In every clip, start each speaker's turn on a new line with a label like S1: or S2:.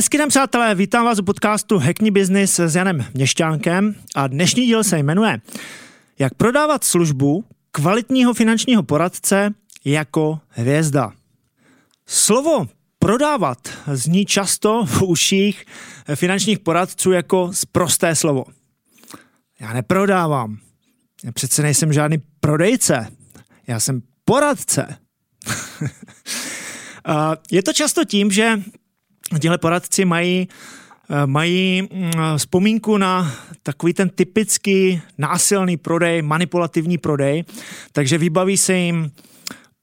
S1: Hezký den, přátelé, vítám vás u podcastu Hackney Business s Janem Měšťánkem a dnešní díl se jmenuje Jak prodávat službu kvalitního finančního poradce jako hvězda. Slovo prodávat zní často v uších finančních poradců jako sprosté slovo. Já neprodávám. Já přece nejsem žádný prodejce. Já jsem poradce. Je to často tím, že Těhle poradci mají, eh, mají mm, vzpomínku na takový ten typický násilný prodej, manipulativní prodej, takže vybaví se jim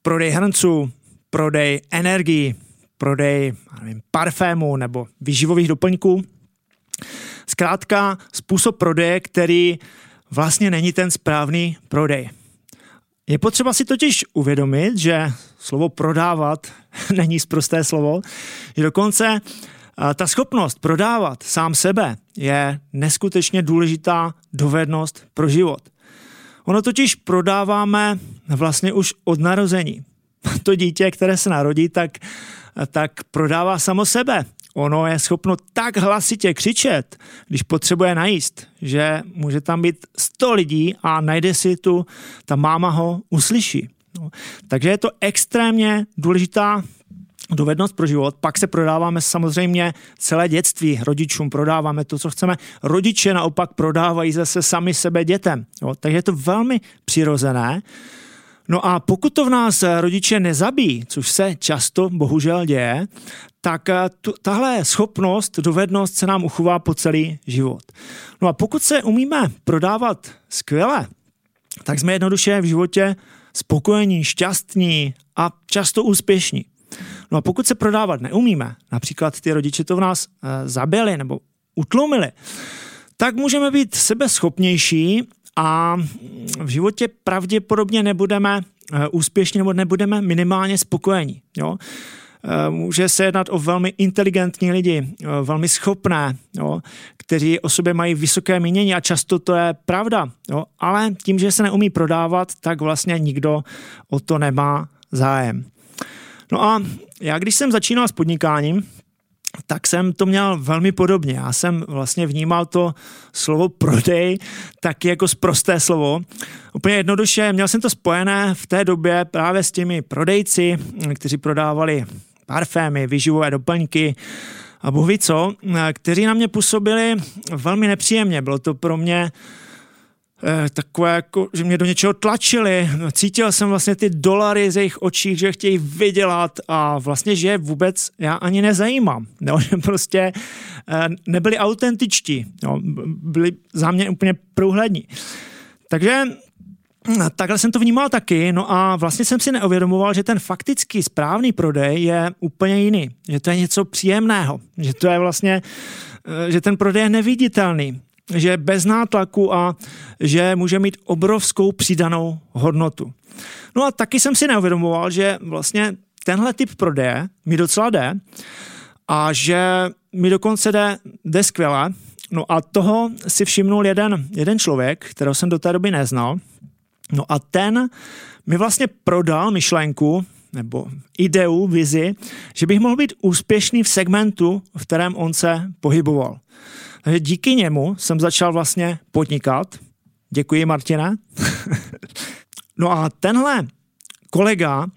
S1: prodej hrnců, prodej energii, prodej nevím, parfému nebo výživových doplňků. Zkrátka způsob prodeje, který vlastně není ten správný prodej. Je potřeba si totiž uvědomit, že slovo prodávat není zprosté slovo, že dokonce ta schopnost prodávat sám sebe je neskutečně důležitá dovednost pro život. Ono totiž prodáváme vlastně už od narození. To dítě, které se narodí, tak, tak prodává samo sebe. Ono je schopno tak hlasitě křičet, když potřebuje najíst, že může tam být 100 lidí a najde si tu, ta máma ho uslyší. No, takže je to extrémně důležitá dovednost pro život. Pak se prodáváme samozřejmě celé dětství. Rodičům prodáváme to, co chceme. Rodiče naopak prodávají zase sami sebe dětem. Jo, takže je to velmi přirozené. No a pokud to v nás rodiče nezabíjí, což se často bohužel děje, tak eh, tu, tahle schopnost, dovednost se nám uchová po celý život. No a pokud se umíme prodávat skvěle, tak jsme jednoduše v životě spokojení, šťastní a často úspěšní. No a pokud se prodávat neumíme, například ty rodiče to v nás e, zabili nebo utlumili, tak můžeme být sebeschopnější a v životě pravděpodobně nebudeme e, úspěšní nebo nebudeme minimálně spokojení. Jo? E, může se jednat o velmi inteligentní lidi, velmi schopné, jo, kteří o sobě mají vysoké mínění a často to je pravda. Jo, ale tím, že se neumí prodávat, tak vlastně nikdo o to nemá zájem. No a já, když jsem začínal s podnikáním, tak jsem to měl velmi podobně. Já jsem vlastně vnímal to slovo prodej taky jako sprosté slovo. Úplně jednoduše, měl jsem to spojené v té době právě s těmi prodejci, kteří prodávali parfémy, vyživové doplňky, a bohu co, kteří na mě působili velmi nepříjemně. Bylo to pro mě eh, takové, jako, že mě do něčeho tlačili. Cítil jsem vlastně ty dolary z jejich očí, že chtějí vydělat a vlastně, že je vůbec já ani nezajímám. No, že prostě eh, nebyli autentičtí. No, byli za mě úplně průhlední. Takže Takhle jsem to vnímal taky, no a vlastně jsem si neuvědomoval, že ten faktický správný prodej je úplně jiný, že to je něco příjemného, že to je vlastně, eh, že ten prodej je neviditelný, že je bez nátlaku a že může mít obrovskou přidanou hodnotu. No a taky jsem si neuvědomoval, že vlastně tenhle typ prodeje mi docela jde a že mi dokonce jde, jde skvěle. No a toho si všimnul jeden, jeden člověk, kterého jsem do té doby neznal, No a ten mi vlastně prodal myšlenku nebo ideu, vizi, že bych mohl být úspěšný v segmentu, v kterém on se pohyboval. Takže díky němu jsem začal vlastně podnikat. Děkuji, Martina. no a tenhle kolega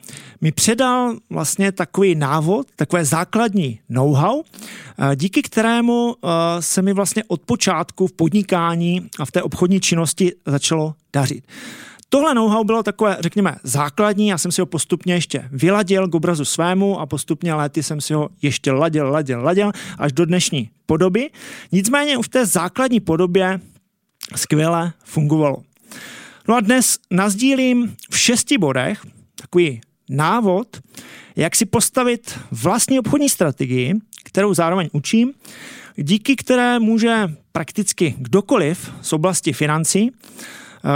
S1: mi předal vlastně takový návod, takové základní know-how, eh, díky kterému eh, se mi vlastně od počátku v podnikání a v té obchodní činnosti začalo dařit. Tohle know-how bylo takové, řekněme, základní, já jsem si ho postupně ještě vyladil k obrazu svému a postupně léty jsem si ho ještě ladil, ladil, ladil až do dnešní podoby. Nicméně už v té základní podobě skvěle fungovalo. No a dnes nazdílím v šesti bodech takový návod, jak si postavit vlastní obchodní strategii, kterou zároveň učím, díky které může prakticky kdokoliv z oblasti financí,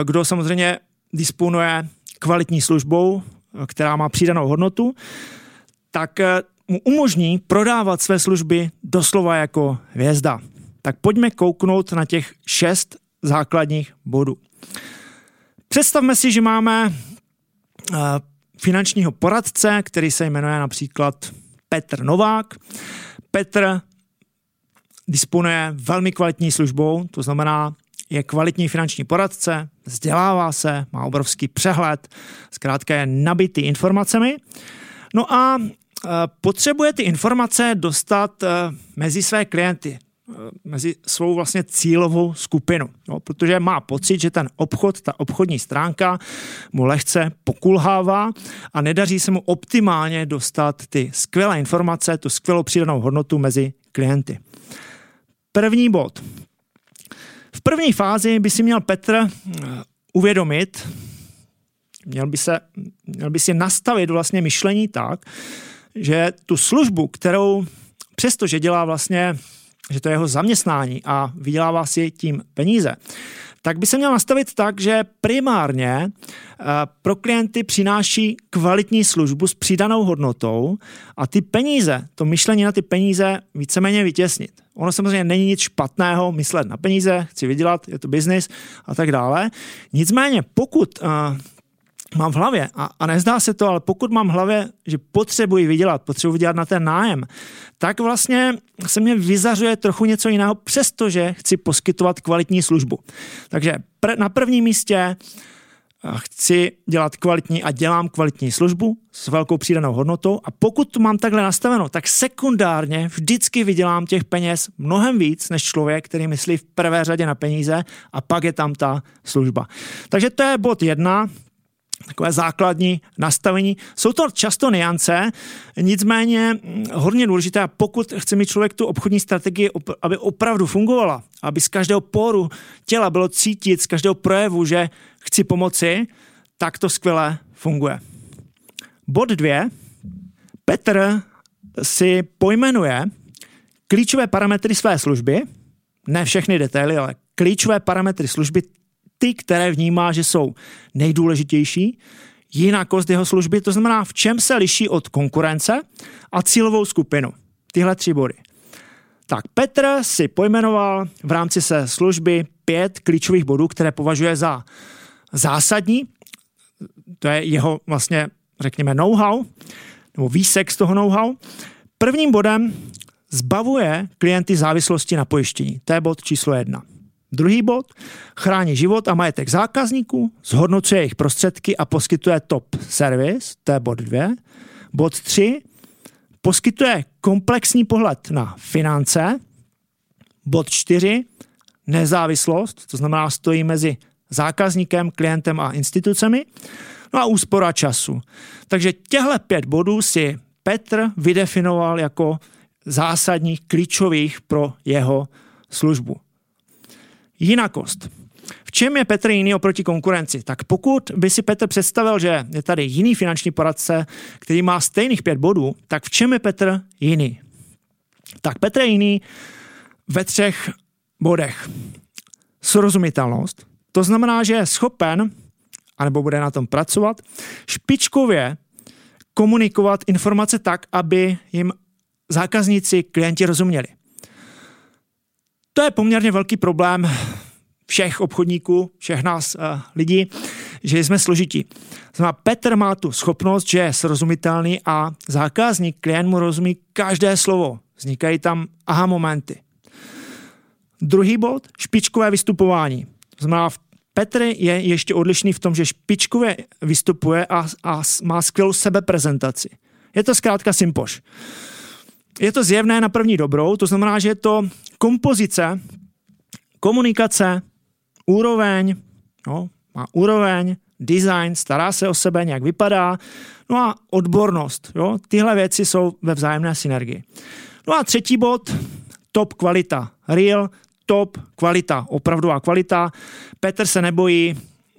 S1: kdo samozřejmě disponuje kvalitní službou, která má přidanou hodnotu, tak eh, mu umožní prodávat své služby doslova jako hvězda. Tak pojďme kouknout na těch šest základních bodů. Představme si, že máme eh, finančního poradce, který se jmenuje například Petr Novák. Petr disponuje velmi kvalitní službou, to znamená, je kvalitní finanční poradce, vzdělává se, má obrovský přehled, zkrátka je nabitý informacemi. No a e, potřebuje ty informace dostat e, mezi své klienty, e, mezi svou vlastně cílovou skupinu, no, protože má pocit, že ten obchod, ta obchodní stránka mu lehce pokulhává a nedaří se mu optimálně dostat ty skvělé informace, tu skvělou přidanou hodnotu mezi klienty. První bod. V první fázi by si měl Petr eh, uvědomit, měl by, se, měl by si nastavit vlastně myšlení tak, že tu službu, kterou přestože dělá vlastně, že to je jeho zaměstnání a vydělává si tím peníze, tak by se měl nastavit tak, že primárně eh, pro klienty přináší kvalitní službu s přidanou hodnotou a ty peníze, to myšlení na ty peníze víceméně vytěsnit. Ono samozřejmě není nic špatného myslet na peníze, chci vydělat, je to biznis a tak dále. Nicméně pokud uh, mám v hlavě, a, a nezdá se to, ale pokud mám v hlavě, že potřebuji vydělat, potřebuji vydělat na ten nájem, tak vlastně se mě vyzařuje trochu něco jiného, přestože chci poskytovat kvalitní službu. Takže pr- na prvním místě chci dělat kvalitní a dělám kvalitní službu s velkou přidanou hodnotou a pokud to mám takhle nastaveno, tak sekundárně vždycky vydělám těch peněz mnohem víc než člověk, který myslí v prvé řadě na peníze a pak je tam ta služba. Takže to je bod jedna, takové základní nastavení. Jsou to často niance, nicméně hm, hodně důležité, pokud chce mít člověk tu obchodní strategii, aby opravdu fungovala, aby z každého poru těla bylo cítit, z každého projevu, že chci pomoci, tak to skvěle funguje. Bod dvě. Petr si pojmenuje klíčové parametry své služby, ne všechny detaily, ale klíčové parametry služby ty, které vnímá, že jsou nejdůležitější, jinakost jeho služby, to znamená, v čem se liší od konkurence a cílovou skupinu. Tyhle tři body. Tak Petr si pojmenoval v rámci své služby pět klíčových bodů, které považuje za zásadní. To je jeho vlastně, řekněme, know-how, nebo výsek z toho know-how. Prvním bodem zbavuje klienty závislosti na pojištění. To je bod číslo jedna. Druhý bod, chrání život a majetek zákazníků, zhodnocuje jejich prostředky a poskytuje top service, to je bod dvě. Bod tři, poskytuje komplexní pohled na finance. Bod čtyři, nezávislost, to znamená stojí mezi zákazníkem, klientem a institucemi. No a úspora času. Takže těhle pět bodů si Petr vydefinoval jako zásadních, klíčových pro jeho službu. Jinakost. V čem je Petr jiný oproti konkurenci? Tak pokud by si Petr představil, že je tady jiný finanční poradce, který má stejných pět bodů, tak v čem je Petr jiný? Tak Petr je jiný ve třech bodech. Srozumitelnost, to znamená, že je schopen, anebo bude na tom pracovat, špičkově komunikovat informace tak, aby jim zákazníci, klienti rozuměli. To je poměrně velký problém všech obchodníků, všech nás uh, lidí, že jsme složití. Znamená, Petr má tu schopnost, že je srozumitelný a zákazník, klient mu rozumí každé slovo. Vznikají tam aha momenty. Druhý bod, špičkové vystupování. Znamená, Petr je ještě odlišný v tom, že špičkově vystupuje a, a má skvělou sebeprezentaci. Je to zkrátka simpoš je to zjevné na první dobrou, to znamená, že je to kompozice, komunikace, úroveň, no, má úroveň, design, stará se o sebe, nějak vypadá, no a odbornost. Jo? Tyhle věci jsou ve vzájemné synergii. No a třetí bod, top kvalita. Real, top kvalita, opravdová kvalita. Petr se nebojí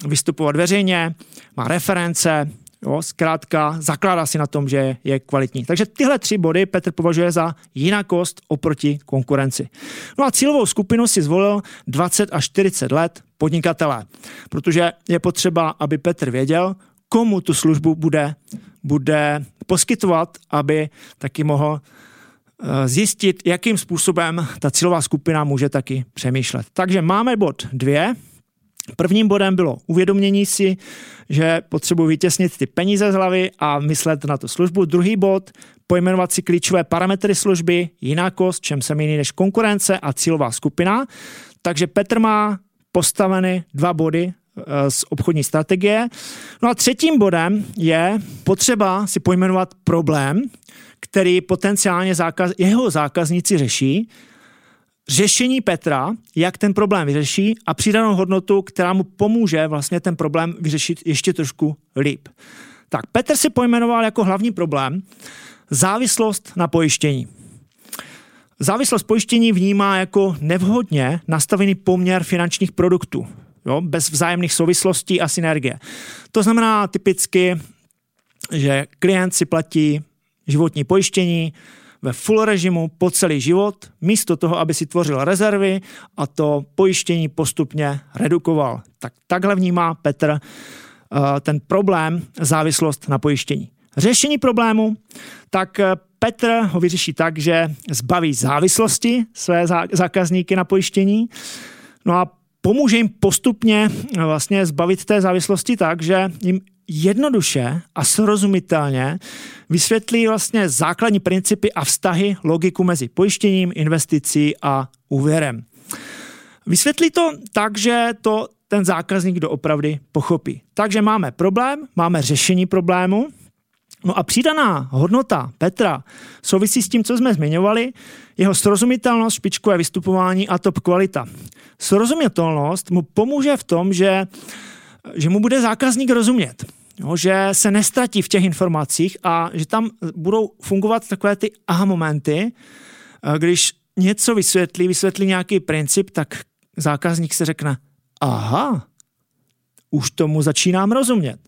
S1: vystupovat veřejně, má reference, Jo, zkrátka zakládá si na tom, že je kvalitní. Takže tyhle tři body Petr považuje za jinakost oproti konkurenci. No a cílovou skupinu si zvolil 20 až 40 let podnikatele, protože je potřeba, aby Petr věděl, komu tu službu bude, bude poskytovat, aby taky mohl eh, zjistit, jakým způsobem ta cílová skupina může taky přemýšlet. Takže máme bod dvě, Prvním bodem bylo uvědomění si, že potřebuji vytěsnit ty peníze z hlavy a myslet na tu službu. Druhý bod, pojmenovat si klíčové parametry služby, jinákost, čem se jiný než konkurence a cílová skupina. Takže Petr má postaveny dva body eh, z obchodní strategie. No a třetím bodem je potřeba si pojmenovat problém, který potenciálně zákaz, jeho zákazníci řeší, řešení Petra, jak ten problém vyřeší a přidanou hodnotu, která mu pomůže vlastně ten problém vyřešit ještě trošku líp. Tak Petr si pojmenoval jako hlavní problém závislost na pojištění. Závislost pojištění vnímá jako nevhodně nastavený poměr finančních produktů, jo, bez vzájemných souvislostí a synergie. To znamená typicky, že klient si platí životní pojištění, ve full režimu po celý život, místo toho, aby si tvořil rezervy a to pojištění postupně redukoval. Tak takhle vnímá Petr uh, ten problém závislost na pojištění. Řešení problému, tak eh, Petr ho vyřeší tak, že zbaví závislosti své zákazníky na pojištění, no a pomůže jim postupně eh, vlastně zbavit té závislosti tak, že jim jednoduše a srozumitelně vysvětlí vlastně základní principy a vztahy, logiku mezi pojištěním, investicí a úvěrem. Vysvětlí to tak, že to ten zákazník doopravdy pochopí. Takže máme problém, máme řešení problému, No a přidaná hodnota Petra souvisí s tím, co jsme zmiňovali, jeho srozumitelnost, špičkové vystupování a top kvalita. Srozumitelnost mu pomůže v tom, že že mu bude zákazník rozumět. Jo, že se nestratí v těch informacích a že tam budou fungovat takové ty aha momenty, eh, když něco vysvětlí, vysvětlí nějaký princip, tak zákazník se řekne, aha, už tomu začínám rozumět.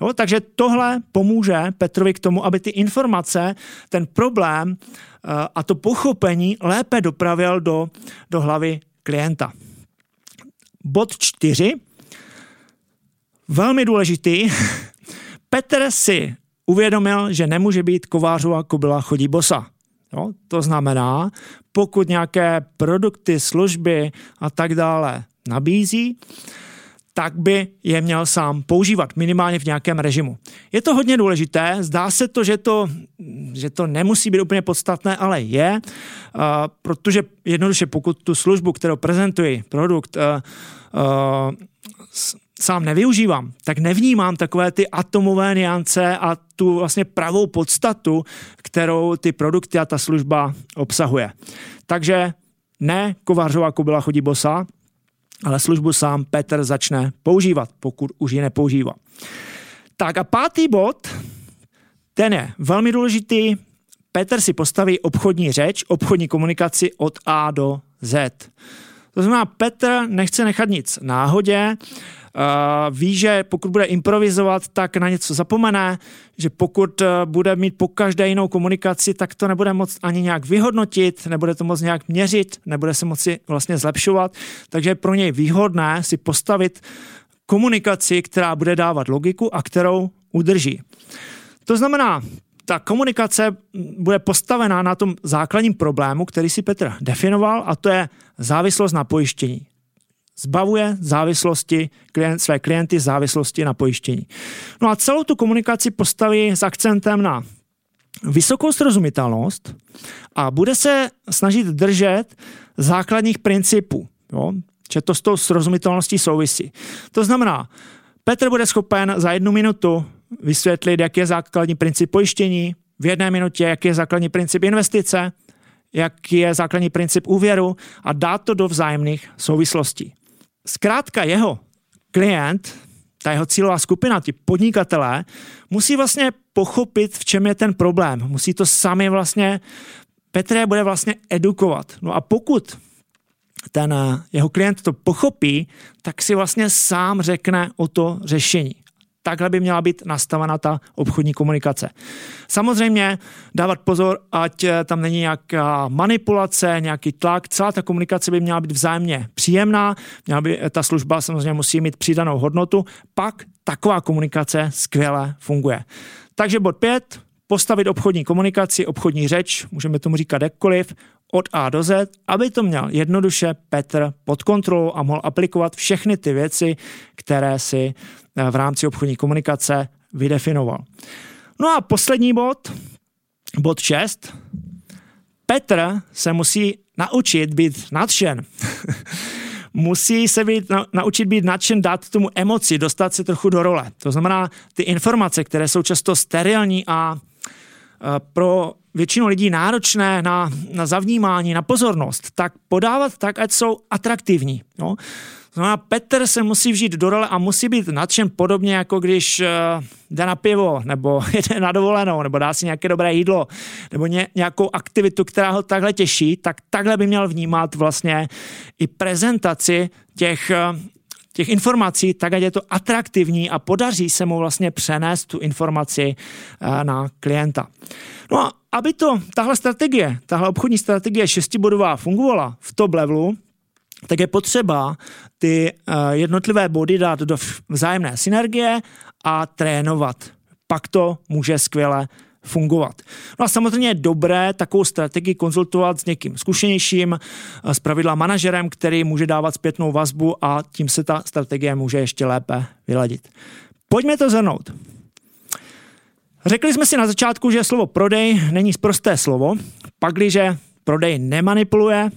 S1: Jo, takže tohle pomůže Petrovi k tomu, aby ty informace, ten problém eh, a to pochopení lépe dopravil do, do hlavy klienta. Bod čtyři velmi důležitý, Petr si uvědomil, že nemůže být kovářová kobila chodí bosa. Jo? To znamená, pokud nějaké produkty, služby a tak dále nabízí, tak by je měl sám používat, minimálně v nějakém režimu. Je to hodně důležité, zdá se to, že to, že to nemusí být úplně podstatné, ale je, uh, protože jednoduše pokud tu službu, kterou prezentuji, produkt, uh, uh, sám nevyužívám, tak nevnímám takové ty atomové niance a tu vlastně pravou podstatu, kterou ty produkty a ta služba obsahuje. Takže ne kovářová kobila chodí bosa, ale službu sám Petr začne používat, pokud už ji nepoužívá. Tak a pátý bod, ten je velmi důležitý. Petr si postaví obchodní řeč, obchodní komunikaci od A do Z. To znamená, Petr nechce nechat nic náhodě, Uh, ví, že pokud bude improvizovat, tak na něco zapomene, že pokud uh, bude mít po každé jinou komunikaci, tak to nebude moc ani nějak vyhodnotit, nebude to moc nějak měřit, nebude se moci vlastně zlepšovat, takže je pro něj výhodné si postavit komunikaci, která bude dávat logiku a kterou udrží. To znamená, ta komunikace bude postavená na tom základním problému, který si Petr definoval, a to je závislost na pojištění zbavuje závislosti klient, své klienty závislosti na pojištění. No a celou tu komunikaci postaví s akcentem na vysokou srozumitelnost a bude se snažit držet základních principů. Jo? Že to s tou srozumitelností souvisí. To znamená, Petr bude schopen za jednu minutu vysvětlit, jaký je základní princip pojištění, v jedné minutě, jaký je základní princip investice, jaký je základní princip úvěru a dát to do vzájemných souvislostí. Zkrátka jeho klient, ta jeho cílová skupina, ti podnikatelé, musí vlastně pochopit, v čem je ten problém. Musí to sami vlastně, Petr je bude vlastně edukovat. No a pokud ten jeho klient to pochopí, tak si vlastně sám řekne o to řešení. Takhle by měla být nastavena ta obchodní komunikace. Samozřejmě dávat pozor, ať eh, tam není nějaká manipulace, nějaký tlak. Celá ta komunikace by měla být vzájemně příjemná, měla by, eh, ta služba samozřejmě musí mít přidanou hodnotu, pak taková komunikace skvěle funguje. Takže bod 5, postavit obchodní komunikaci, obchodní řeč, můžeme tomu říkat jakkoliv, od A do Z, aby to měl jednoduše Petr pod kontrolou a mohl aplikovat všechny ty věci, které si eh, v rámci obchodní komunikace vydefinoval. No a poslední bod, bod 6. Petr se musí naučit být nadšen. musí se být, na, naučit být nadšen, dát tomu emoci, dostat se trochu do role. To znamená, ty informace, které jsou často sterilní a, a pro většinu lidí náročné na, na zavnímání, na pozornost, tak podávat tak, ať jsou atraktivní. No. Znamená, Petr se musí vžít do role a musí být nadšen podobně, jako když uh, jde na pivo, nebo jede na dovolenou, nebo dá si nějaké dobré jídlo, nebo ně, nějakou aktivitu, která ho takhle těší, tak takhle by měl vnímat vlastně i prezentaci těch, uh, těch informací, tak ať je to atraktivní a podaří se mu vlastně přenést tu informaci uh, na klienta. No a aby to, tahle strategie, tahle obchodní strategie šestibodová fungovala v top levelu, tak je potřeba ty uh, jednotlivé body dát do vzájemné synergie a trénovat. Pak to může skvěle fungovat. No a samozřejmě je dobré takovou strategii konzultovat s někým zkušenějším, s pravidla manažerem, který může dávat zpětnou vazbu a tím se ta strategie může ještě lépe vyladit. Pojďme to zhrnout. Řekli jsme si na začátku, že slovo prodej není prosté slovo, pakliže prodej nemanipuluje,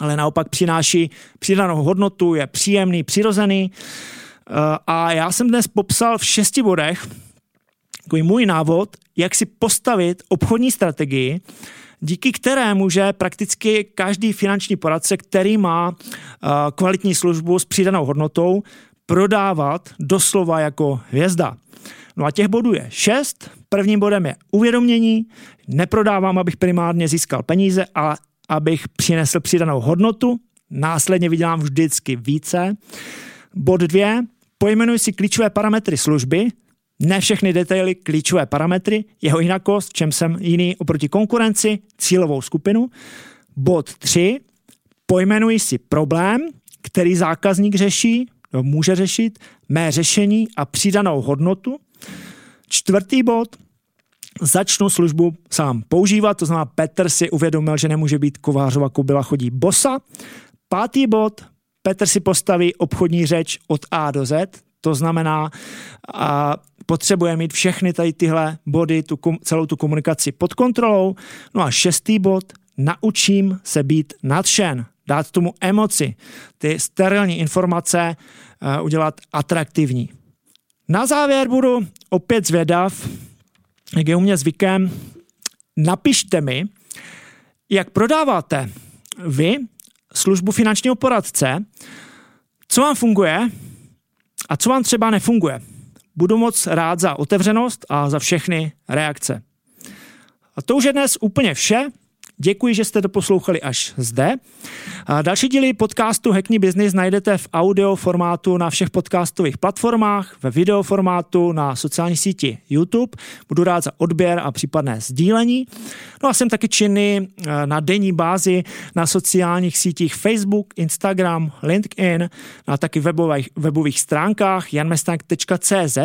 S1: ale naopak přináší přidanou hodnotu, je příjemný, přirozený. Eh, a já jsem dnes popsal v šesti bodech takový můj návod, jak si postavit obchodní strategii, díky které může prakticky každý finanční poradce, který má eh, kvalitní službu s přidanou hodnotou, prodávat doslova jako hvězda. No a těch bodů je šest. Prvním bodem je uvědomění. Neprodávám, abych primárně získal peníze, ale abych přinesl přidanou hodnotu, následně vydělám vždycky více. Bod dvě, pojmenuj si klíčové parametry služby, ne všechny detaily, klíčové parametry, jeho jinakost, čem jsem jiný oproti konkurenci, cílovou skupinu. Bod tři, pojmenuj si problém, který zákazník řeší, no, může řešit, mé řešení a přidanou hodnotu. Čtvrtý bod, začnu službu sám používat, to znamená Petr si uvědomil, že nemůže být kovářova kobila chodí bosa. Pátý bod, Petr si postaví obchodní řeč od A do Z, to znamená, a potřebuje mít všechny tady tyhle body, tu, celou tu komunikaci pod kontrolou. No a šestý bod, naučím se být nadšen, dát tomu emoci, ty sterilní informace uh, udělat atraktivní. Na závěr budu opět zvědav, jak je u mě zvykem, napište mi, jak prodáváte vy službu finančního poradce, co vám funguje a co vám třeba nefunguje. Budu moc rád za otevřenost a za všechny reakce. A to už je dnes úplně vše. Děkuji, že jste to poslouchali až zde. A další díly podcastu Hackney Business najdete v audio formátu na všech podcastových platformách, ve video formátu na sociální síti YouTube. Budu rád za odběr a případné sdílení. No a jsem taky činný eh, na denní bázi na sociálních sítích Facebook, Instagram, LinkedIn, a taky webových, webových stránkách janmestank.cz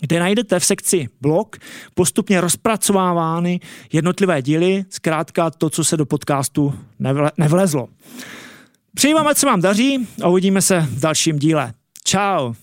S1: kde najdete v sekci blog postupně rozpracovávány jednotlivé díly, zkrátka to, co se do podcastu nevlezlo. Přeji vám, ať se vám daří a uvidíme se v dalším díle. Ciao.